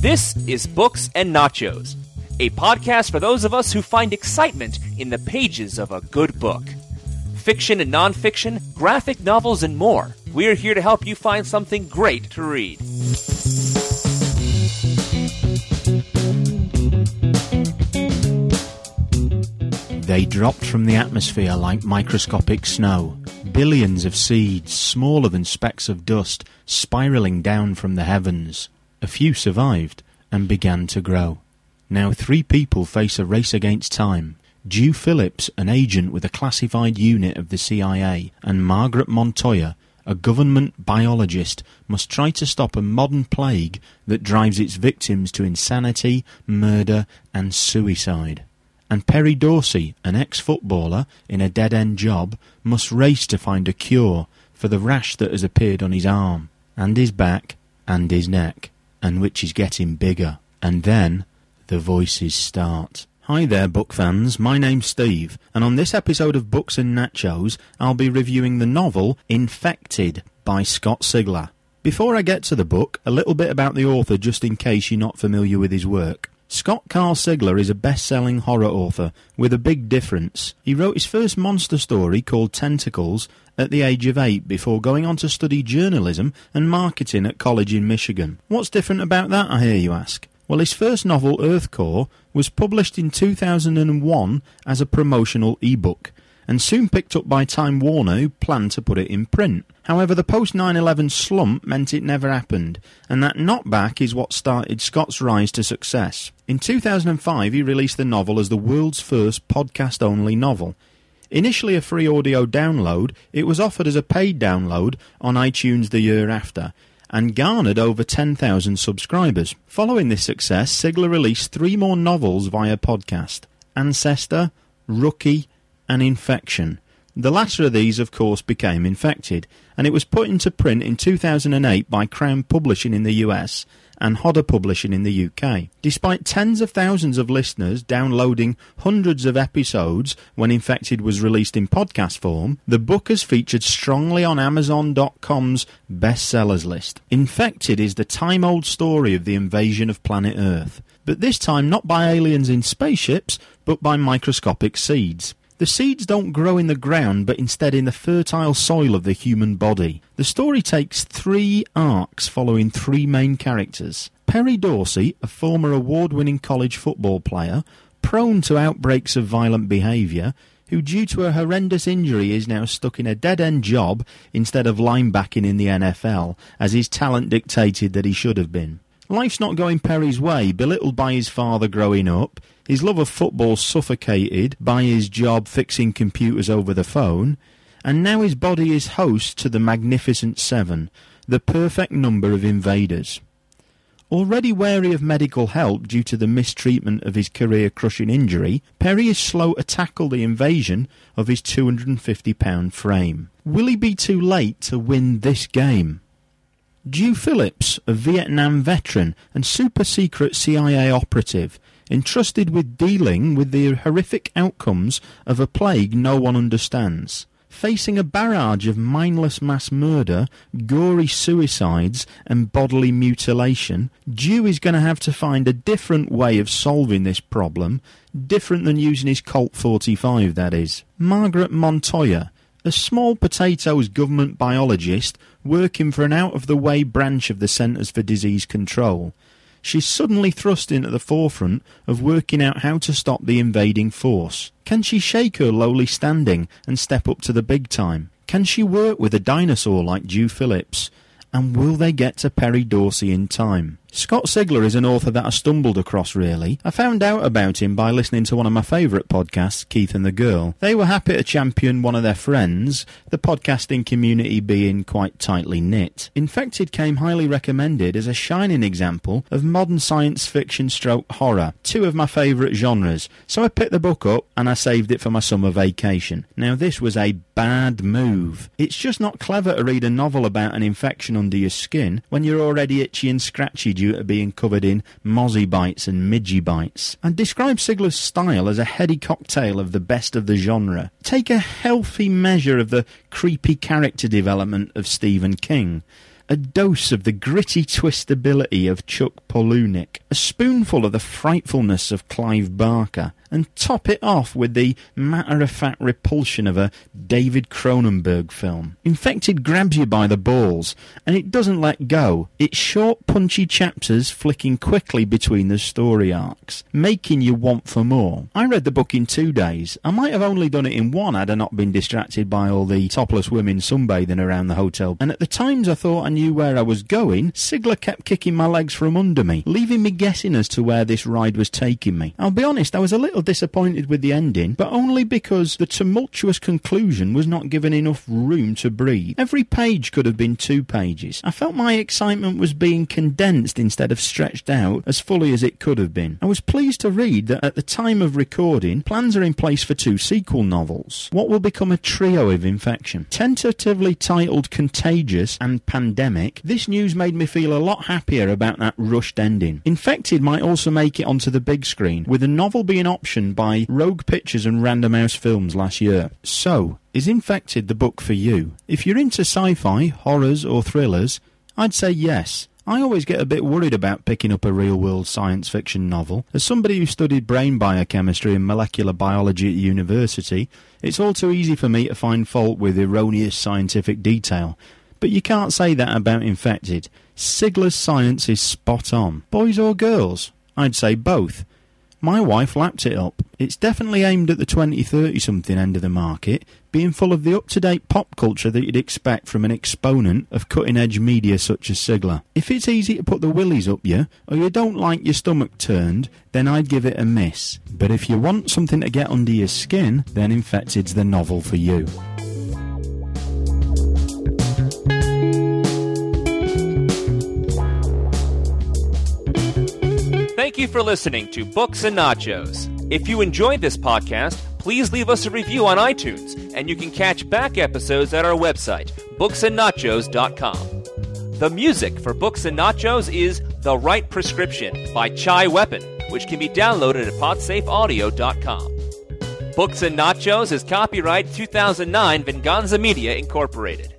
This is Books and Nachos, a podcast for those of us who find excitement in the pages of a good book. Fiction and nonfiction, graphic novels, and more. We're here to help you find something great to read. They dropped from the atmosphere like microscopic snow, billions of seeds, smaller than specks of dust, spiraling down from the heavens. A few survived and began to grow. Now three people face a race against time. Dew Phillips, an agent with a classified unit of the CIA, and Margaret Montoya, a government biologist, must try to stop a modern plague that drives its victims to insanity, murder, and suicide. And Perry Dorsey, an ex-footballer in a dead-end job, must race to find a cure for the rash that has appeared on his arm, and his back, and his neck, and which is getting bigger. And then the voices start. Hi there, book fans. My name's Steve, and on this episode of Books and Nachos, I'll be reviewing the novel Infected by Scott Sigler. Before I get to the book, a little bit about the author just in case you're not familiar with his work. Scott Carl Sigler is a best-selling horror author with a big difference. He wrote his first monster story called Tentacles at the age of eight before going on to study journalism and marketing at college in Michigan. What's different about that, I hear you ask? Well, his first novel, Earthcore, was published in 2001 as a promotional ebook and soon picked up by Time Warner, who planned to put it in print. However, the post 9 11 slump meant it never happened, and that knockback is what started Scott's rise to success. In 2005, he released the novel as the world's first podcast only novel. Initially a free audio download, it was offered as a paid download on iTunes the year after, and garnered over 10,000 subscribers. Following this success, Sigler released three more novels via podcast Ancestor, Rookie, and Infection. The latter of these, of course, became Infected, and it was put into print in 2008 by Crown Publishing in the US and Hodder Publishing in the UK. Despite tens of thousands of listeners downloading hundreds of episodes when Infected was released in podcast form, the book has featured strongly on Amazon.com's bestsellers list. Infected is the time old story of the invasion of planet Earth, but this time not by aliens in spaceships, but by microscopic seeds. The seeds don't grow in the ground, but instead in the fertile soil of the human body. The story takes three arcs following three main characters. Perry Dorsey, a former award winning college football player, prone to outbreaks of violent behaviour, who due to a horrendous injury is now stuck in a dead end job instead of linebacking in the NFL, as his talent dictated that he should have been. Life's not going Perry's way, belittled by his father growing up, his love of football suffocated by his job fixing computers over the phone, and now his body is host to the Magnificent Seven, the perfect number of invaders. Already wary of medical help due to the mistreatment of his career crushing injury, Perry is slow to tackle the invasion of his £250 frame. Will he be too late to win this game? Dew Phillips, a Vietnam veteran and super secret CIA operative, entrusted with dealing with the horrific outcomes of a plague no one understands. Facing a barrage of mindless mass murder, gory suicides, and bodily mutilation, Dew is going to have to find a different way of solving this problem, different than using his Colt 45, that is. Margaret Montoya, a small potatoes government biologist working for an out of the way branch of the Centres for Disease Control, she's suddenly thrust into the forefront of working out how to stop the invading force. Can she shake her lowly standing and step up to the big time? Can she work with a dinosaur like Dew Phillips? And will they get to Perry Dorsey in time? Scott Sigler is an author that I stumbled across, really. I found out about him by listening to one of my favourite podcasts, Keith and the Girl. They were happy to champion one of their friends, the podcasting community being quite tightly knit. Infected came highly recommended as a shining example of modern science fiction stroke horror, two of my favourite genres, so I picked the book up and I saved it for my summer vacation. Now, this was a bad move. It's just not clever to read a novel about an infection under your skin when you're already itchy and scratchy due to being covered in mozzie bites and midgie bites. And describe Sigler's style as a heady cocktail of the best of the genre. Take a healthy measure of the creepy character development of Stephen King a dose of the gritty twistability of Chuck Palahniuk, a spoonful of the frightfulness of Clive Barker, and top it off with the matter of fact repulsion of a David Cronenberg film. Infected grabs you by the balls, and it doesn't let go. It's short, punchy chapters flicking quickly between the story arcs, making you want for more. I read the book in two days. I might have only done it in one had I not been distracted by all the topless women sunbathing around the hotel. And at the times I thought I knew where I was going, Sigler kept kicking my legs from under me, leaving me guessing as to where this ride was taking me. I'll be honest, I was a little disappointed with the ending, but only because the tumultuous conclusion was not given enough room to breathe. Every page could have been two pages. I felt my excitement was being condensed instead of stretched out as fully as it could have been. I was pleased to read that at the time of recording, plans are in place for two sequel novels. What will become a trio of infection? Tentatively titled Contagious and Pandemic, this news made me feel a lot happier about that rushed ending. Infected might also make it onto the big screen, with the novel being optioned by Rogue Pictures and Random House Films last year. So, is Infected the book for you? If you're into sci fi, horrors, or thrillers, I'd say yes. I always get a bit worried about picking up a real world science fiction novel. As somebody who studied brain biochemistry and molecular biology at university, it's all too easy for me to find fault with erroneous scientific detail. But you can't say that about Infected. Sigler's science is spot on. Boys or girls? I'd say both. My wife lapped it up. It's definitely aimed at the 20, 30 something end of the market, being full of the up to date pop culture that you'd expect from an exponent of cutting edge media such as Sigler. If it's easy to put the willies up you, or you don't like your stomach turned, then I'd give it a miss. But if you want something to get under your skin, then Infected's the novel for you. Thank you for listening to Books and Nachos. If you enjoyed this podcast, please leave us a review on iTunes, and you can catch back episodes at our website, booksandnachos.com. The music for Books and Nachos is The Right Prescription by Chai Weapon, which can be downloaded at podsafeaudio.com. Books and Nachos is copyright 2009 Venganza Media Incorporated.